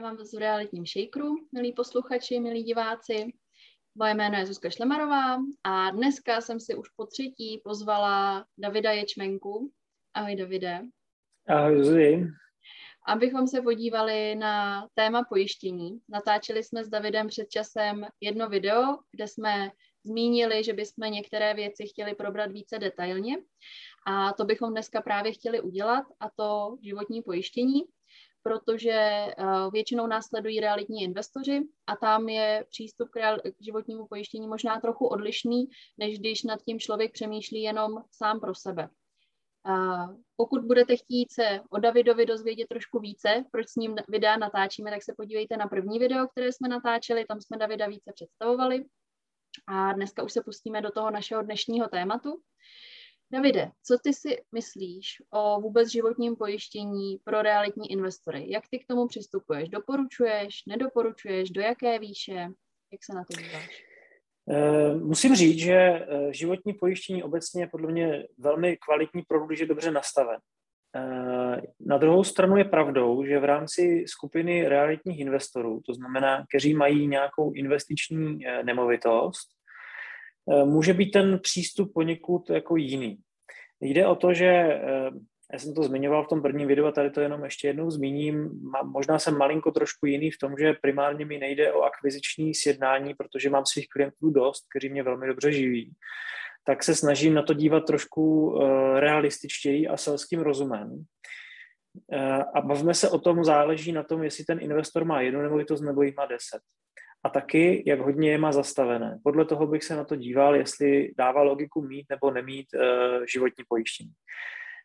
Vítám vás v realitním shakeru, milí posluchači, milí diváci. Moje jméno je Zuzka Šlemarová a dneska jsem si už po třetí pozvala Davida Ječmenku. Ahoj Davide. Ahoj Zuzi. Abychom se podívali na téma pojištění. Natáčeli jsme s Davidem před časem jedno video, kde jsme zmínili, že bychom některé věci chtěli probrat více detailně. A to bychom dneska právě chtěli udělat, a to životní pojištění protože eh, většinou následují realitní investoři a tam je přístup k, životnímu pojištění možná trochu odlišný, než když nad tím člověk přemýšlí jenom sám pro sebe. A pokud budete chtít se o Davidovi dozvědět trošku více, proč s ním videa natáčíme, tak se podívejte na první video, které jsme natáčeli, tam jsme Davida více představovali. A dneska už se pustíme do toho našeho dnešního tématu. Davide, co ty si myslíš o vůbec životním pojištění pro realitní investory? Jak ty k tomu přistupuješ? Doporučuješ, nedoporučuješ, do jaké výše? Jak se na to díváš? Eh, musím říct, že eh, životní pojištění obecně je podle mě velmi kvalitní produkt, když je dobře nastaven. Eh, na druhou stranu je pravdou, že v rámci skupiny realitních investorů, to znamená, kteří mají nějakou investiční nemovitost, může být ten přístup poněkud jako jiný. Jde o to, že eh, já jsem to zmiňoval v tom prvním videu a tady to jenom ještě jednou zmíním. Možná jsem malinko trošku jiný v tom, že primárně mi nejde o akviziční sjednání, protože mám svých klientů dost, kteří mě velmi dobře živí. Tak se snažím na to dívat trošku eh, realističtěji a selským rozumem. A bavíme se o tom, záleží na tom, jestli ten investor má jednu nemovitost nebo jich má deset a taky, jak hodně je má zastavené. Podle toho bych se na to díval, jestli dává logiku mít nebo nemít uh, životní pojištění.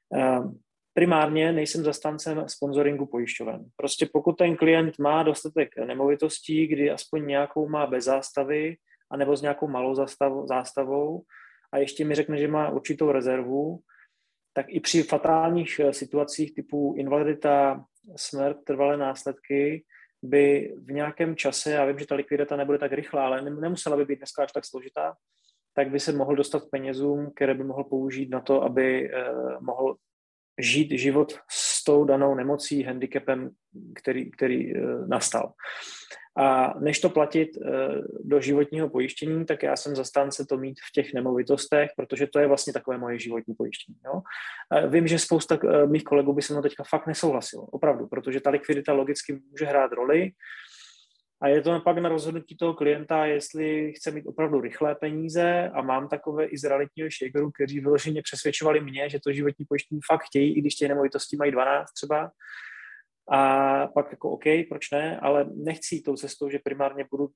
Uh, primárně nejsem zastancem sponsoringu pojišťoven. Prostě pokud ten klient má dostatek nemovitostí, kdy aspoň nějakou má bez zástavy, anebo s nějakou malou zástavou, zástavou a ještě mi řekne, že má určitou rezervu, tak i při fatálních eh, situacích typu invalidita, smrt, trvalé následky, by v nějakém čase, já vím, že ta likvidita nebude tak rychlá, ale nemusela by být dneska až tak složitá, tak by se mohl dostat k penězům, které by mohl použít na to, aby eh, mohl žít život s tou danou nemocí, handicapem, který, který eh, nastal. A než to platit eh, do životního pojištění, tak já jsem zastánce to mít v těch nemovitostech, protože to je vlastně takové moje životní pojištění. Jo? Vím, že spousta eh, mých kolegů by se mnou teďka fakt nesouhlasilo, opravdu, protože ta likvidita logicky může hrát roli, a je to pak na rozhodnutí toho klienta, jestli chce mít opravdu rychlé peníze a mám takové i z realitního shakeru, kteří vyloženě přesvědčovali mě, že to životní pojištění fakt chtějí, i když ty nemovitosti mají 12 třeba, a pak jako OK, proč ne, ale nechci tou cestou, že primárně budu uh,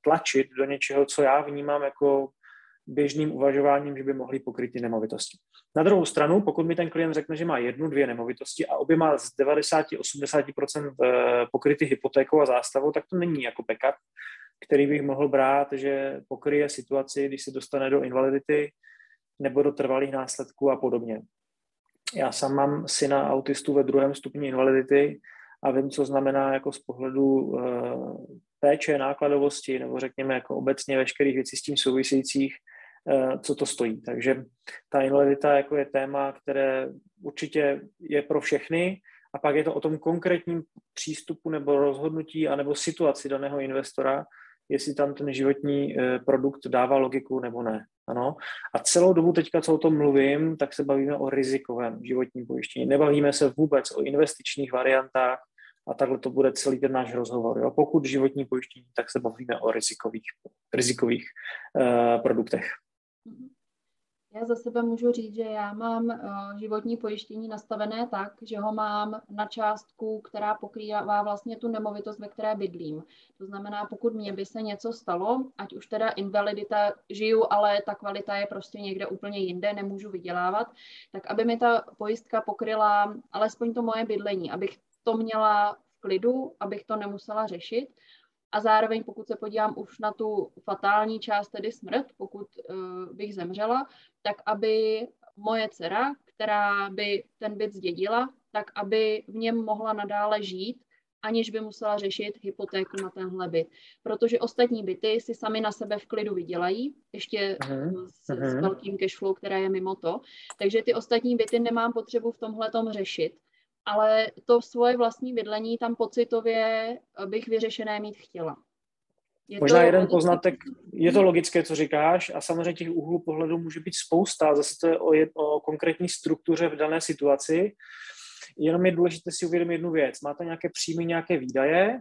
tlačit do něčeho, co já vnímám jako běžným uvažováním, že by mohli pokryt ty nemovitosti. Na druhou stranu, pokud mi ten klient řekne, že má jednu, dvě nemovitosti a obě má z 90-80% eh, pokryty hypotékou a zástavou, tak to není jako backup, který bych mohl brát, že pokryje situaci, když se dostane do invalidity nebo do trvalých následků a podobně. Já sám mám syna autistu ve druhém stupni invalidity a vím, co znamená jako z pohledu uh, péče, nákladovosti nebo řekněme jako obecně veškerých věcí s tím souvisejících, uh, co to stojí. Takže ta invalidita jako je téma, které určitě je pro všechny a pak je to o tom konkrétním přístupu nebo rozhodnutí anebo situaci daného investora, jestli tam ten životní uh, produkt dává logiku nebo ne. Ano. A celou dobu teďka, co o tom mluvím, tak se bavíme o rizikovém životním pojištění. Nebavíme se vůbec o investičních variantách a takhle to bude celý ten náš rozhovor. Jo? Pokud životní pojištění, tak se bavíme o rizikových, rizikových uh, produktech. Mm-hmm. Já za sebe můžu říct, že já mám uh, životní pojištění nastavené tak, že ho mám na částku, která pokrývá vlastně tu nemovitost, ve které bydlím. To znamená, pokud mě by se něco stalo, ať už teda invalidita žiju, ale ta kvalita je prostě někde úplně jinde, nemůžu vydělávat, tak aby mi ta pojistka pokryla alespoň to moje bydlení, abych to měla v klidu, abych to nemusela řešit a zároveň, pokud se podívám už na tu fatální část, tedy smrt, pokud uh, bych zemřela, tak aby moje dcera, která by ten byt zdědila, tak aby v něm mohla nadále žít, aniž by musela řešit hypotéku na tenhle byt. Protože ostatní byty si sami na sebe v klidu vydělají, ještě uh-huh. s, s velkým cashflow, která je mimo to. Takže ty ostatní byty nemám potřebu v tomhle řešit. Ale to svoje vlastní bydlení tam pocitově bych vyřešené mít chtěla. Je Možná to jeden poznatek, je to logické, co říkáš, a samozřejmě těch úhlů pohledu může být spousta, zase to je o, jed, o konkrétní struktuře v dané situaci. Jenom je důležité si uvědomit jednu věc. Máte nějaké příjmy, nějaké výdaje,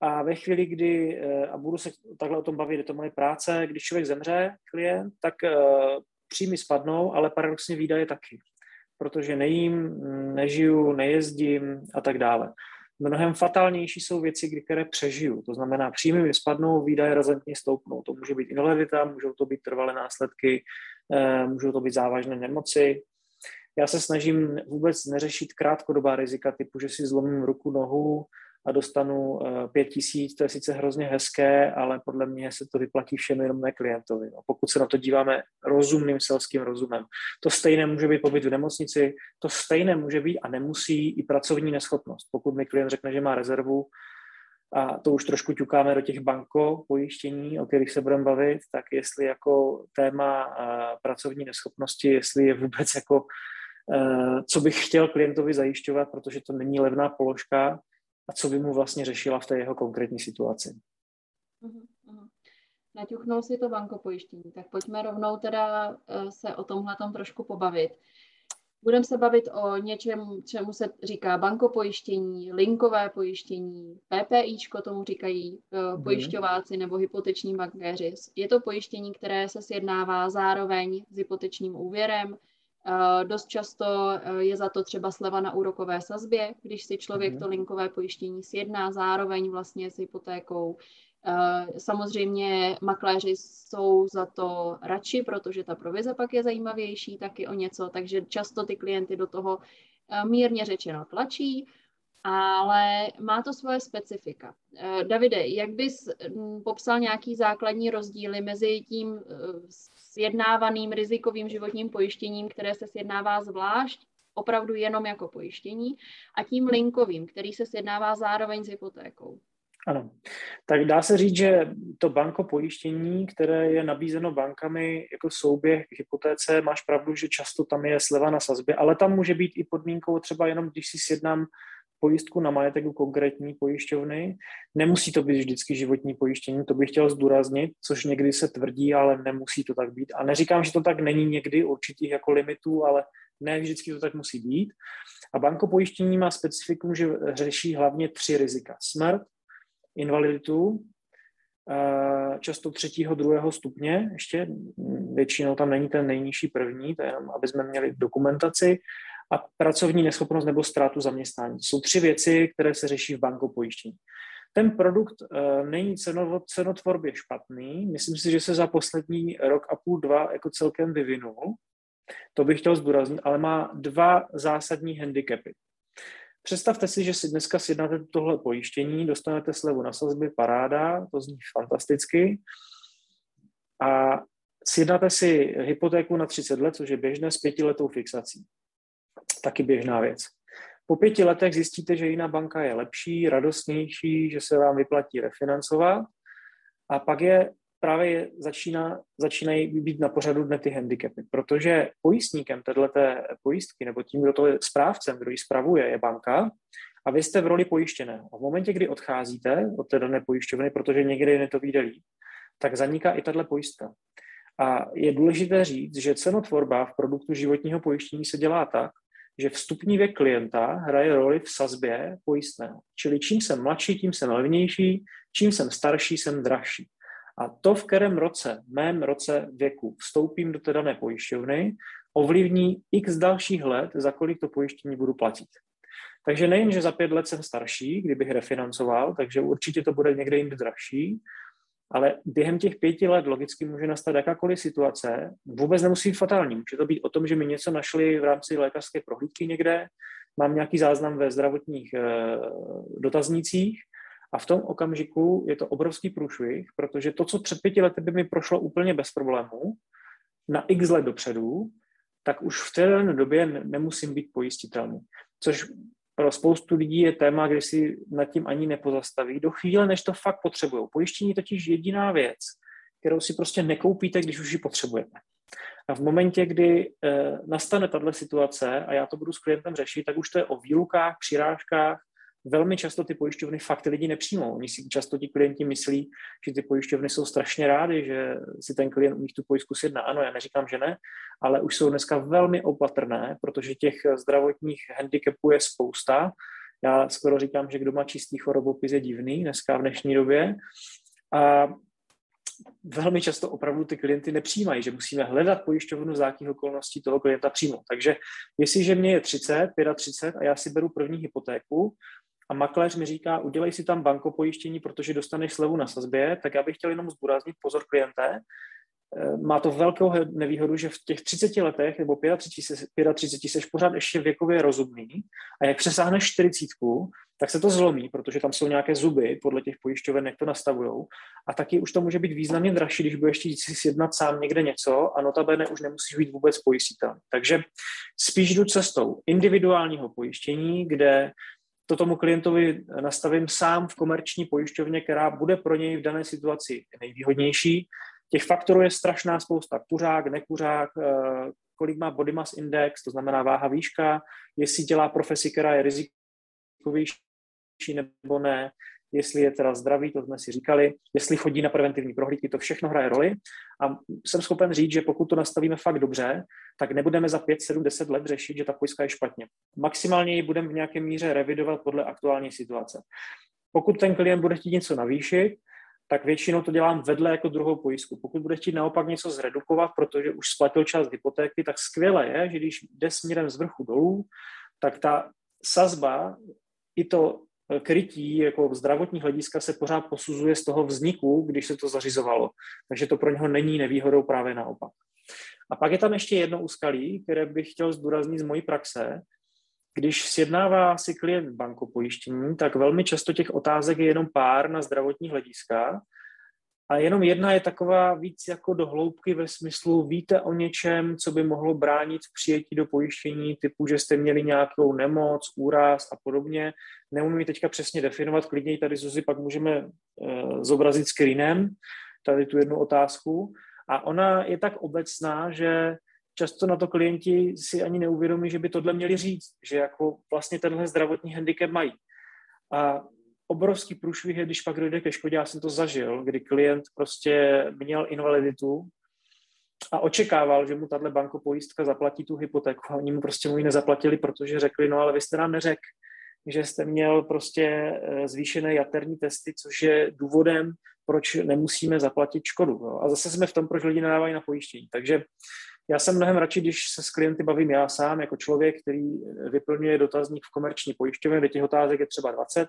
a ve chvíli, kdy, eh, a budu se takhle o tom bavit, je to moje práce, když člověk zemře, klient, tak uh, příjmy spadnou, ale paradoxně výdaje taky. Protože nejím, nežiju, nejezdím a tak dále. Mnohem fatálnější jsou věci, které přežiju. To znamená, příjmy mi spadnou, výdaje razantně stoupnou. To může být invalidita, můžou to být trvalé následky, uh, můžou to být závažné nemoci. Já se snažím vůbec neřešit krátkodobá rizika typu, že si zlomím ruku, nohu, a dostanu eh, pět tisíc, to je sice hrozně hezké, ale podle mě se to vyplatí všem jenom ne klientovi. No, pokud se na to díváme rozumným selským rozumem. To stejné může být pobyt v nemocnici, to stejné může být a nemusí i pracovní neschopnost. Pokud mi klient řekne, že má rezervu, a to už trošku ťukáme do těch banko pojištění, o kterých se budeme bavit, tak jestli jako téma eh, pracovní neschopnosti, jestli je vůbec jako, eh, co bych chtěl klientovi zajišťovat, protože to není levná položka, a co by mu vlastně řešila v té jeho konkrétní situaci. Uh-huh, Naťuchnul si to bankopojištění, tak pojďme rovnou teda uh, se o tomhle tom trošku pobavit. Budeme se bavit o něčem, čemu se říká bankopojištění, linkové pojištění, PPIčko tomu říkají uh, pojišťováci nebo hypoteční bankéři. Je to pojištění, které se sjednává zároveň s hypotečním úvěrem, Eh, dost často eh, je za to třeba sleva na úrokové sazbě, když si člověk mhm. to linkové pojištění sjedná zároveň vlastně s hypotékou. Eh, samozřejmě makléři jsou za to radši, protože ta provize pak je zajímavější taky o něco, takže často ty klienty do toho mírně řečeno tlačí, ale má to svoje specifika. Davide, jak bys hm, popsal nějaký základní rozdíly mezi tím sjednávaným rizikovým životním pojištěním, které se sjednává zvlášť, opravdu jenom jako pojištění, a tím linkovým, který se sjednává zároveň s hypotékou. Ano. Tak dá se říct, že to banko pojištění, které je nabízeno bankami jako souběh k hypotéce, máš pravdu, že často tam je sleva na sazbě, ale tam může být i podmínkou třeba jenom, když si sjednám pojistku na majetek u konkrétní pojišťovny. Nemusí to být vždycky životní pojištění, to bych chtěl zdůraznit, což někdy se tvrdí, ale nemusí to tak být. A neříkám, že to tak není někdy určitých jako limitů, ale ne vždycky to tak musí být. A banko pojištění má specifikum, že řeší hlavně tři rizika. Smrt, invaliditu, eh, často třetího, druhého stupně, ještě většinou tam není ten nejnižší první, to je jenom, aby jsme měli dokumentaci, a pracovní neschopnost nebo ztrátu zaměstnání. Jsou tři věci, které se řeší v banku pojištění. Ten produkt uh, není cenotvorbě špatný. Myslím si, že se za poslední rok a půl, dva jako celkem vyvinul. To bych chtěl zdůraznit, ale má dva zásadní handicapy. Představte si, že si dneska sjednáte tohle pojištění, dostanete slevu na sazby, paráda, to zní fantasticky. A sjednáte si hypotéku na 30 let, což je běžné s pětiletou fixací taky běžná věc. Po pěti letech zjistíte, že jiná banka je lepší, radostnější, že se vám vyplatí refinancovat a pak je právě začíná, začínají být na pořadu dne ty handicapy, protože pojistníkem této pojistky nebo tím, kdo to je správcem, kdo ji spravuje, je banka a vy jste v roli pojištěného. A v momentě, kdy odcházíte od té dané pojišťovny, protože někdy je to vyjde líp, tak zaniká i tato pojistka. A je důležité říct, že cenotvorba v produktu životního pojištění se dělá tak, že vstupní věk klienta hraje roli v sazbě pojistného. Čili čím jsem mladší, tím jsem levnější, čím jsem starší, jsem dražší. A to, v kterém roce, mém roce věku, vstoupím do té dané pojišťovny, ovlivní x dalších let, za kolik to pojištění budu platit. Takže nejen, že za pět let jsem starší, kdybych refinancoval, takže určitě to bude někde jinde dražší, ale během těch pěti let logicky může nastat jakákoliv situace, vůbec nemusí být fatální. Může to být o tom, že mi něco našli v rámci lékařské prohlídky někde, mám nějaký záznam ve zdravotních e, dotaznících a v tom okamžiku je to obrovský průšvih, protože to, co před pěti lety by mi prošlo úplně bez problémů, na x let dopředu, tak už v té době nemusím být pojistitelný. Což pro spoustu lidí je téma, kde si nad tím ani nepozastaví, do chvíle, než to fakt potřebují. Pojištění je totiž jediná věc, kterou si prostě nekoupíte, když už ji potřebujete. A v momentě, kdy e, nastane tato situace a já to budu s klientem řešit, tak už to je o výlukách, přirážkách. Velmi často ty pojišťovny fakt ty lidi nepřijmou. Oni si často ti klienti myslí, že ty pojišťovny jsou strašně rády, že si ten klient u nich tu pojistku sjedná. Ano, já neříkám, že ne, ale už jsou dneska velmi opatrné, protože těch zdravotních handicapů je spousta. Já skoro říkám, že kdo má čistý chorobopis je divný dneska v dnešní době. A velmi často opravdu ty klienty nepřijímají, že musíme hledat pojišťovnu, z jakých okolností toho klienta přijmout. Takže jestliže mě je 30, 35 a já si beru první hypotéku a makléř mi říká, udělej si tam bankopojištění, protože dostaneš slevu na sazbě, tak já bych chtěl jenom zdůraznit, pozor klienté, eh, má to velkou nevýhodu, že v těch 30 letech nebo 35, 35 seš pořád ještě věkově rozumný a jak přesáhneš 40, tak se to zlomí, protože tam jsou nějaké zuby podle těch pojišťoven, jak to nastavují. A taky už to může být významně dražší, když budeš chtít si sjednat sám někde něco a notabene už nemusíš být vůbec pojistitelný. Takže spíš jdu cestou individuálního pojištění, kde to tomu klientovi nastavím sám v komerční pojišťovně, která bude pro něj v dané situaci nejvýhodnější. Těch faktorů je strašná spousta. Kuřák, nekuřák, eh, kolik má body mass index, to znamená váha výška, jestli dělá profesi, která je rizikovější nebo ne, jestli je teda zdravý, to jsme si říkali, jestli chodí na preventivní prohlídky, to všechno hraje roli. A jsem schopen říct, že pokud to nastavíme fakt dobře, tak nebudeme za 5, 7, 10 let řešit, že ta pojistka je špatně. Maximálně ji budeme v nějaké míře revidovat podle aktuální situace. Pokud ten klient bude chtít něco navýšit, tak většinou to dělám vedle jako druhou pojistku. Pokud bude chtít naopak něco zredukovat, protože už splatil část hypotéky, tak skvěle je, že když jde směrem z vrchu dolů, tak ta sazba i to krytí jako zdravotní hlediska se pořád posuzuje z toho vzniku, když se to zařizovalo. Takže to pro něho není nevýhodou právě naopak. A pak je tam ještě jedno úskalí, které bych chtěl zdůraznit z mojí praxe. Když sjednává si klient bankopojištění, tak velmi často těch otázek je jenom pár na zdravotní hlediska a jenom jedna je taková víc jako do hloubky ve smyslu, víte o něčem, co by mohlo bránit v přijetí do pojištění, typu, že jste měli nějakou nemoc, úraz a podobně. Neumím teďka přesně definovat, klidně ji tady Zuzi pak můžeme uh, zobrazit screenem, tady tu jednu otázku. A ona je tak obecná, že často na to klienti si ani neuvědomí, že by tohle měli říct, že jako vlastně tenhle zdravotní handicap mají. A obrovský průšvih je, když pak dojde ke škodě, já jsem to zažil, kdy klient prostě měl invaliditu a očekával, že mu tahle bankopojistka zaplatí tu hypotéku a oni mu prostě mu ji nezaplatili, protože řekli, no ale vy jste nám neřekl, že jste měl prostě eh, zvýšené jaterní testy, což je důvodem, proč nemusíme zaplatit škodu. Jo. A zase jsme v tom, proč lidi nadávají na pojištění. Takže já jsem mnohem radši, když se s klienty bavím já sám, jako člověk, který vyplňuje dotazník v komerční pojišťovně, kde těch otázek je třeba 20,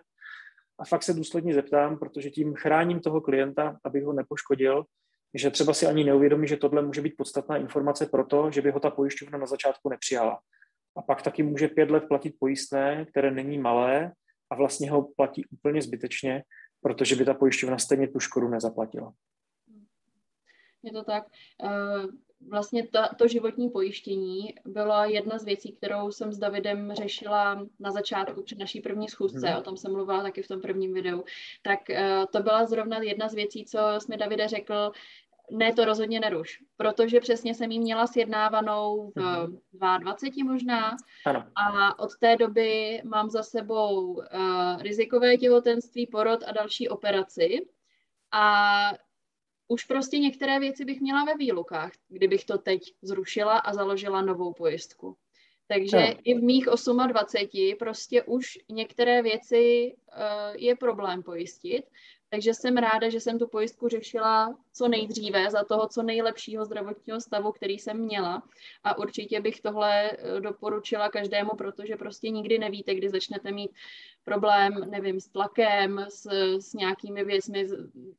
a fakt se důsledně zeptám, protože tím chráním toho klienta, abych ho nepoškodil, že třeba si ani neuvědomí, že tohle může být podstatná informace pro to, že by ho ta pojišťovna na začátku nepřijala. A pak taky může pět let platit pojistné, které není malé a vlastně ho platí úplně zbytečně, protože by ta pojišťovna stejně tu škodu nezaplatila. Je to tak. Eh, vlastně ta, to životní pojištění byla jedna z věcí, kterou jsem s Davidem řešila na začátku při naší první schůzce, hmm. o tom jsem mluvila taky v tom prvním videu, tak uh, to byla zrovna jedna z věcí, co jsme Davide řekl, ne, to rozhodně neruš, protože přesně jsem jí měla sjednávanou v mm 22 možná ano. a od té doby mám za sebou uh, rizikové těhotenství, porod a další operaci a už prostě některé věci bych měla ve výlukách, kdybych to teď zrušila a založila novou pojistku. Takže no. i v mých 28 prostě už některé věci uh, je problém pojistit, takže jsem ráda, že jsem tu pojistku řešila co nejdříve za toho co nejlepšího zdravotního stavu, který jsem měla. A určitě bych tohle eh, doporučila každému, protože prostě nikdy nevíte, kdy začnete mít problém, nevím, s tlakem, s, s nějakými věcmi,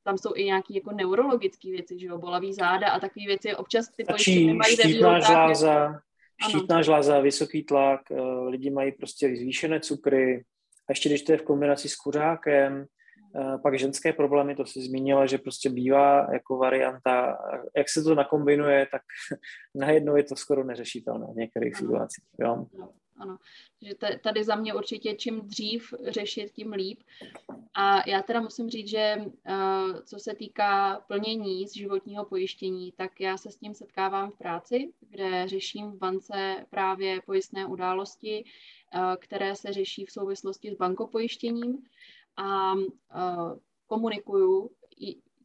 tam jsou i nějaké jako neurologické věci, že jo, bolavý záda a takové věci. Občas ty pojišťovny mají ve výlukách. Štítná žláza, vysoký tlak, eh, lidi mají prostě zvýšené cukry, a ještě když to je v kombinaci s kuřákem, Eh, pak ženské problémy, to si zmínila, že prostě bývá jako varianta, jak se to nakombinuje, tak najednou je to skoro neřešitelné v některých situacích. Jo? Ano. Takže tady za mě určitě čím dřív řešit, tím líp. A já teda musím říct, že uh, co se týká plnění z životního pojištění, tak já se s tím setkávám v práci, kde řeším v bance právě pojistné události, uh, které se řeší v souvislosti s bankopojištěním a uh, komunikuju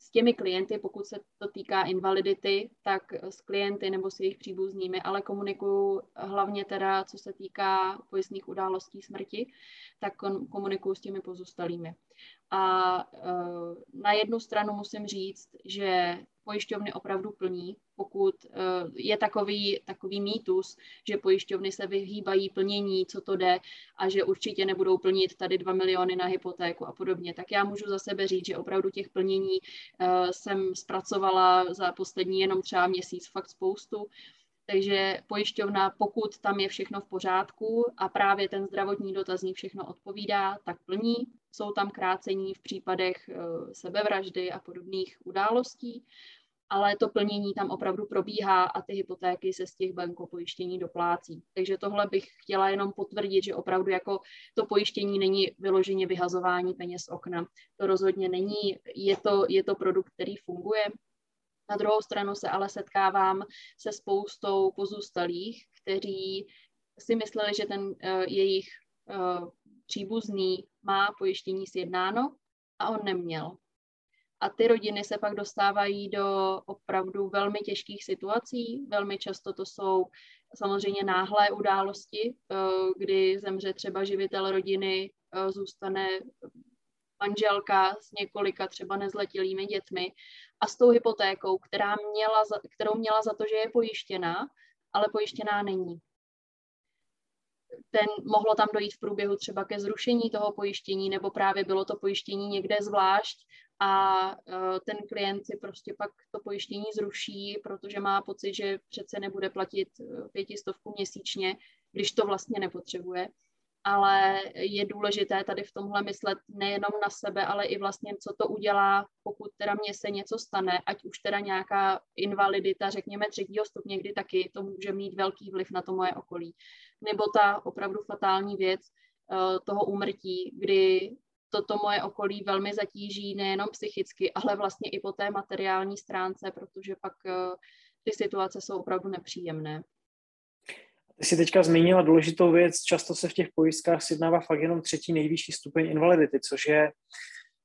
s těmi klienty, pokud se to týká invalidity, tak s klienty nebo s jejich příbuznými, ale komunikuju hlavně teda, co se týká pojistných událostí smrti, tak komunikuju s těmi pozůstalými. A uh, na jednu stranu musím říct, že pojišťovny opravdu plní, pokud uh, je takový, takový mýtus, že pojišťovny se vyhýbají plnění, co to jde a že určitě nebudou plnit tady 2 miliony na hypotéku a podobně, tak já můžu za sebe říct, že opravdu těch plnění uh, jsem zpracovala za poslední jenom třeba měsíc fakt spoustu. Takže pojišťovna, pokud tam je všechno v pořádku a právě ten zdravotní dotazník všechno odpovídá, tak plní. Jsou tam krácení v případech eh, sebevraždy a podobných událostí, ale to plnění tam opravdu probíhá a ty hypotéky se z těch bankopojištění doplácí. Takže tohle bych chtěla jenom potvrdit, že opravdu jako to pojištění není vyloženě vyhazování peněz z okna. To rozhodně není, je to, je to produkt, který funguje, na druhou stranu se ale setkávám se spoustou pozůstalých, kteří si mysleli, že ten uh, jejich uh, příbuzný má pojištění sjednáno a on neměl. A ty rodiny se pak dostávají do opravdu velmi těžkých situací. Velmi často to jsou samozřejmě náhlé události, uh, kdy zemře třeba živitel rodiny, zůstane manželka s několika třeba nezletilými dětmi a s tou hypotékou, která měla za, kterou měla za to, že je pojištěná, ale pojištěná není. Ten, mohlo tam dojít v průběhu třeba ke zrušení toho pojištění, nebo právě bylo to pojištění někde zvlášť a uh, ten klient si prostě pak to pojištění zruší, protože má pocit, že přece nebude platit e, pětistovku měsíčně, když to vlastně nepotřebuje ale je důležité tady v tomhle myslet nejenom na sebe, ale i vlastně, co to udělá, pokud teda mně se něco stane, ať už teda nějaká invalidita, řekněme třetího stupně, kdy taky to může mít velký vliv na to moje okolí. Nebo ta opravdu fatální věc uh, toho úmrtí, kdy toto moje okolí velmi zatíží nejenom psychicky, ale vlastně i po té materiální stránce, protože pak uh, ty situace jsou opravdu nepříjemné. Ty jsi teďka zmínila důležitou věc, často se v těch pojistkách sjednává fakt jenom třetí nejvyšší stupeň invalidity, což je,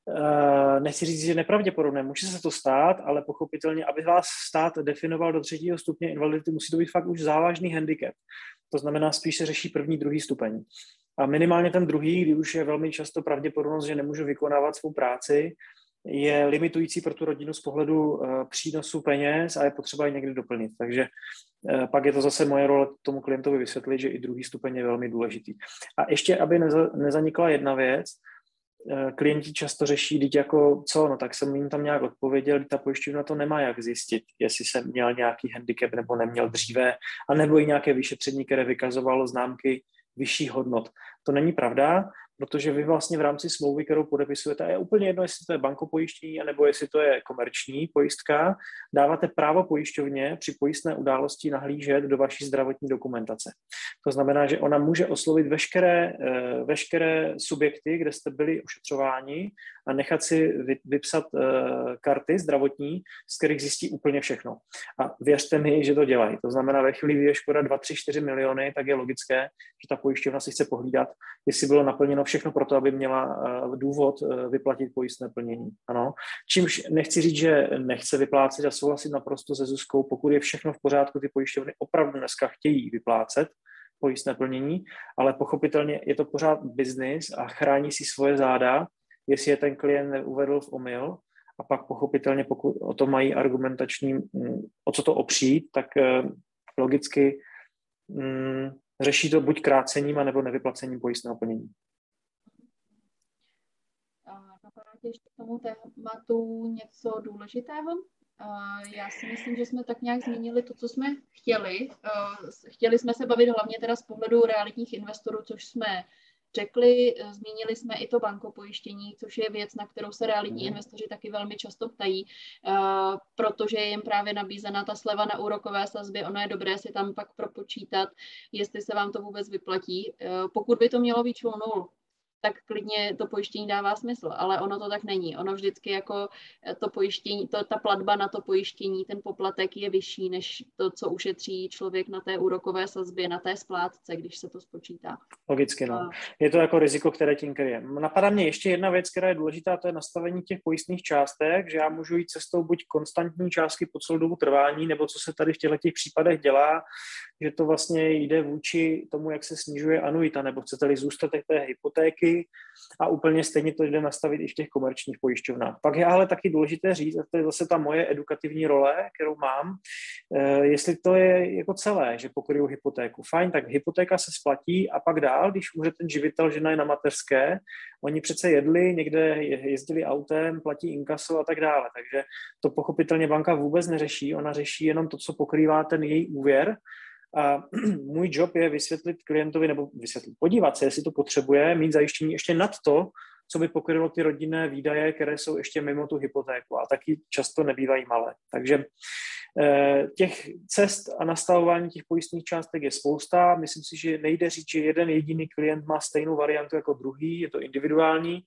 uh, nechci říct, že nepravděpodobné, může se to stát, ale pochopitelně, aby vás stát definoval do třetího stupně invalidity, musí to být fakt už závažný handicap. To znamená, spíš se řeší první, druhý stupeň. A minimálně ten druhý, kdy už je velmi často pravděpodobnost, že nemůžu vykonávat svou práci, je limitující pro tu rodinu z pohledu uh, přínosu peněz a je potřeba ji někdy doplnit. Takže uh, pak je to zase moje role tomu klientovi vysvětlit, že i druhý stupeň je velmi důležitý. A ještě, aby neza, nezanikla jedna věc, uh, klienti často řeší, teď jako co, no tak jsem jim tam nějak odpověděl, ta pojišťovna to nemá jak zjistit, jestli jsem měl nějaký handicap nebo neměl dříve, a nebo i nějaké vyšetření, které vykazovalo známky vyšších hodnot. To není pravda, protože vy vlastně v rámci smlouvy, kterou podepisujete, a je úplně jedno, jestli to je bankopojištění, nebo jestli to je komerční pojistka, dáváte právo pojišťovně při pojistné události nahlížet do vaší zdravotní dokumentace. To znamená, že ona může oslovit veškeré, eh, veškeré subjekty, kde jste byli ošetřováni a nechat si vypsat eh, karty zdravotní, z kterých zjistí úplně všechno. A věřte mi, že to dělají. To znamená, ve chvíli, kdy je škoda 2, 3, 4 miliony, tak je logické, že ta pojišťovna si chce pohlídat, jestli bylo naplněno všechno pro to, aby měla eh, důvod eh, vyplatit pojistné plnění. Ano. Čímž nechci říct, že nechce vyplácet a souhlasit naprosto se Zuzkou, pokud je všechno v pořádku, ty pojišťovny opravdu dneska chtějí vyplácet pojistné plnění, ale pochopitelně je to pořád biznis a chrání si svoje záda, jestli je ten klient neuvedl v omyl, a pak pochopitelně, pokud o to mají argumentační, mm, o co to opřít, tak eh, logicky mm, řeší to buď krácením, anebo nevyplacením pojistného plnění. Ještě k tomu tématu něco důležitého? Já si myslím, že jsme tak nějak zmínili to, co jsme chtěli. Chtěli jsme se bavit hlavně teda z pohledu realitních investorů, což jsme řekli. Zmínili jsme i to bankopojištění, což je věc, na kterou se realitní mhm. investoři taky velmi často ptají, protože je jim právě nabízena ta sleva na úrokové sazby. Ono je dobré si tam pak propočítat, jestli se vám to vůbec vyplatí. Pokud by to mělo být nul, tak klidně to pojištění dává smysl, ale ono to tak není. Ono vždycky jako eh, to pojištění, to, ta platba na to pojištění, ten poplatek je vyšší než to, co ušetří člověk na té úrokové sazbě, na té splátce, když se to spočítá. Logicky, no. A... Je to jako riziko, které tím kryje. Napadá mě ještě jedna věc, která je důležitá, to je nastavení těch pojistných částek, že já můžu jít cestou buď konstantní částky po celou dobu trvání, nebo co se tady v těchto těch případech dělá, že to vlastně jde vůči tomu, jak se snižuje anuita, nebo chcete-li zůstatek té hypotéky a úplně stejně to jde nastavit i v těch komerčních pojišťovnách. Pak je ale taky důležité říct, a to je zase ta moje edukativní role, kterou mám, eh, jestli to je jako celé, že pokryju hypotéku. Fajn, tak hypotéka se splatí a pak dál, když umře ten živitel, žena je na mateřské, oni přece jedli, někde jezdili autem, platí inkaso a tak dále. Takže to pochopitelně banka vůbec neřeší, ona řeší jenom to, co pokrývá ten její úvěr, a můj job je vysvětlit klientovi, nebo vysvětlit, podívat se, jestli to potřebuje, mít zajištění ještě nad to, co by pokrylo ty rodinné výdaje, které jsou ještě mimo tu hypotéku a taky často nebývají malé. Takže eh, těch cest a nastavování těch pojistných částek je spousta. Myslím si, že nejde říct, že jeden jediný klient má stejnou variantu jako druhý, je to individuální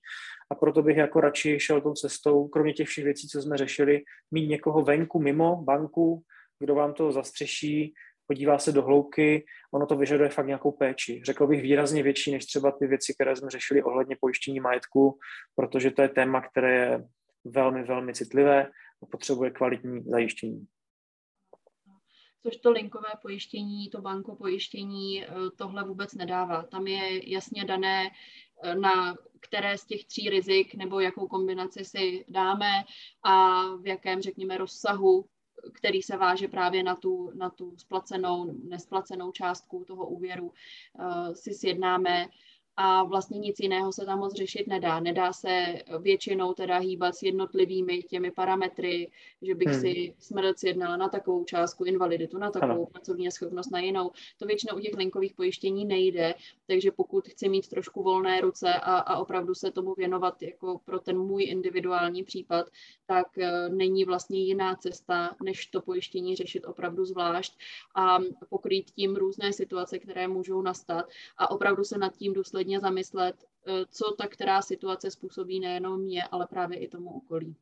a proto bych jako radši šel tou cestou, kromě těch všech věcí, co jsme řešili, mít někoho venku mimo banku, kdo vám to zastřeší, podívá se do hloubky, ono to vyžaduje fakt nějakou péči. Řekl bych výrazně větší než třeba ty věci, které jsme řešili ohledně pojištění majetku, protože to je téma, které je velmi, velmi citlivé a potřebuje kvalitní zajištění. Což to linkové pojištění, to banko pojištění, eh, tohle vůbec nedává. Tam je jasně dané, eh, na které z těch tří rizik nebo jakou kombinaci si dáme a v jakém, řekněme, rozsahu který se váže právě na tu, na tu splacenou, nesplacenou částku toho úvěru, uh, si sjednáme a vlastně nic jiného se tam moc řešit nedá. Nedá se většinou teda hýbat s jednotlivými těmi parametry, že bych hmm. si smrt sjednala na takovou částku invaliditu, na takovou ano. pracovní schopnost, na jinou. To většinou u těch linkových pojištění nejde, takže pokud chci mít trošku volné ruce a, a opravdu se tomu věnovat jako pro ten můj individuální případ, tak uh, není vlastně jiná cesta, než to pojištění řešit opravdu zvlášť a pokrýt tím různé situace, které můžou nastat a opravdu se nad tím důsledně důsledně zamyslet, eh, co ta která situace způsobí nejenom mě, ale právě i tomu okolí.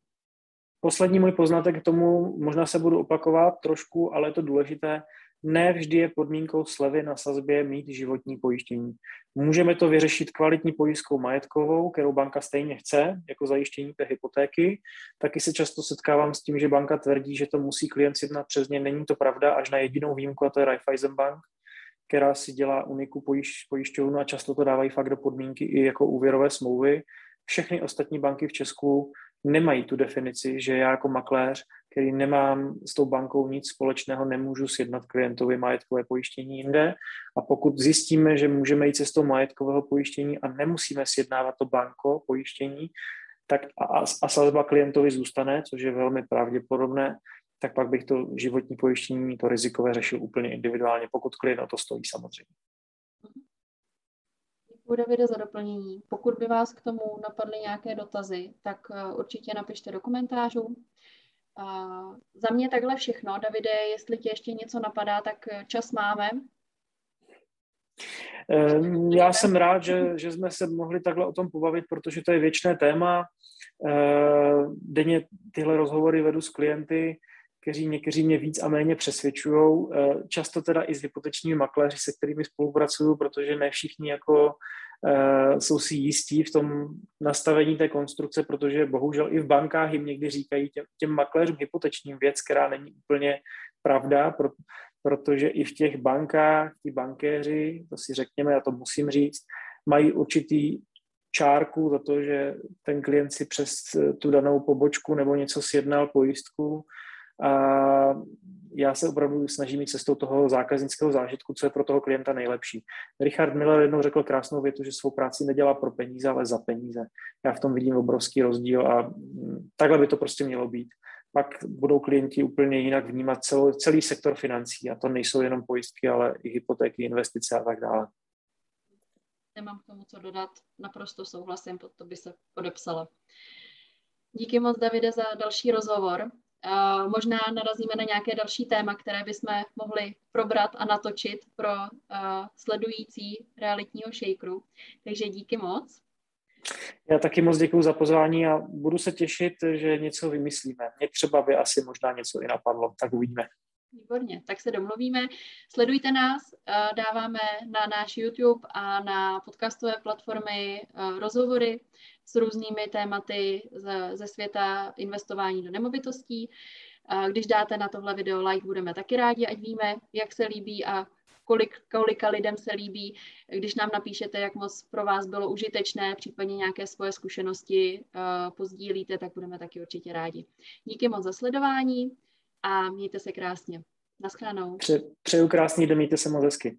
Poslední můj poznatek k tomu, možná se budu opakovat trošku, ale je to důležité, ne vždy je podmínkou slevy na sazbě mít životní pojištění. Můžeme to vyřešit kvalitní pojistkou majetkovou, kterou banka stejně chce, jako zajištění té hypotéky. Taky se často setkávám s tím, že banka tvrdí, že to musí klient sjednat přes ně. Není to pravda, až na jedinou výjimku, a to je Raiffeisen Bank, která si dělá uniku pojiš, pojišťovnu a často to dávají fakt do podmínky i jako úvěrové smlouvy. Všechny ostatní banky v Česku nemají tu definici, že já jako makléř, který nemám s tou bankou nic společného, nemůžu sjednat klientovi majetkové pojištění jinde. A pokud zjistíme, že můžeme jít cestou majetkového pojištění a nemusíme sjednávat to banko pojištění, tak a, a sazba klientovi zůstane, což je velmi pravděpodobné, tak pak bych to životní pojištění, to rizikové řešil úplně individuálně, pokud klient o to stojí samozřejmě. Děkuji, Davide, za doplnění. Pokud by vás k tomu napadly nějaké dotazy, tak eh, určitě napište do komentářů. A za mě takhle všechno. Davide, jestli tě ještě něco napadá, tak eh, čas máme. Ehm, já jsem rád, že, že jsme se mohli takhle o tom pobavit, protože to je věčné téma. Denně tyhle rozhovory vedu s klienty, kteří někteří mě víc a méně přesvědčují. Eh, často teda i s hypotečními makléři, se kterými spolupracuju, protože ne všichni jako uh, jsou si jistí v tom nastavení té konstrukce, protože bohužel i v bankách jim někdy říkají těm, těm makléřům hypotečním věc, která není úplně pravda, pro, protože i v těch bankách ti bankéři, to si řekněme, já to musím říct, mají určitý čárku za to, že ten klient si přes tu danou pobočku nebo něco sjednal pojistku, a já se opravdu snažím mít cestou toho zákaznického zážitku, co je pro toho klienta nejlepší. Richard Miller jednou řekl krásnou větu, že svou práci nedělá pro peníze, ale za peníze. Já v tom vidím obrovský rozdíl a mm, takhle by to prostě mělo být. Pak budou klienti úplně jinak vnímat celý, celý sektor financí a to nejsou jenom pojistky, ale i hypotéky, investice a tak dále nemám k tomu co dodat, naprosto souhlasím, pod to by se podepsala. Díky moc, Davide, za další rozhovor. Uh, možná narazíme na nějaké další téma, které bychom mohli probrat a natočit pro uh, sledující realitního shakeru. Takže díky moc. Já taky moc děkuji za pozvání a budu se těšit, že něco vymyslíme. Mě třeba by asi možná něco i napadlo, tak uvidíme. Výborně, tak se domluvíme. Sledujte nás, eh, dáváme na náš YouTube a na podcastové platformy eh, rozhovory s různými tématy ze světa investování do nemovitostí. Když dáte na tohle video like, budeme taky rádi, ať víme, jak se líbí a kolik, kolika lidem se líbí. Když nám napíšete, jak moc pro vás bylo užitečné, případně nějaké svoje zkušenosti uh, pozdílíte, tak budeme taky určitě rádi. Díky moc za sledování a mějte se krásně. Naschledanou. Pře- přeju krásný den, mějte se moc hezky.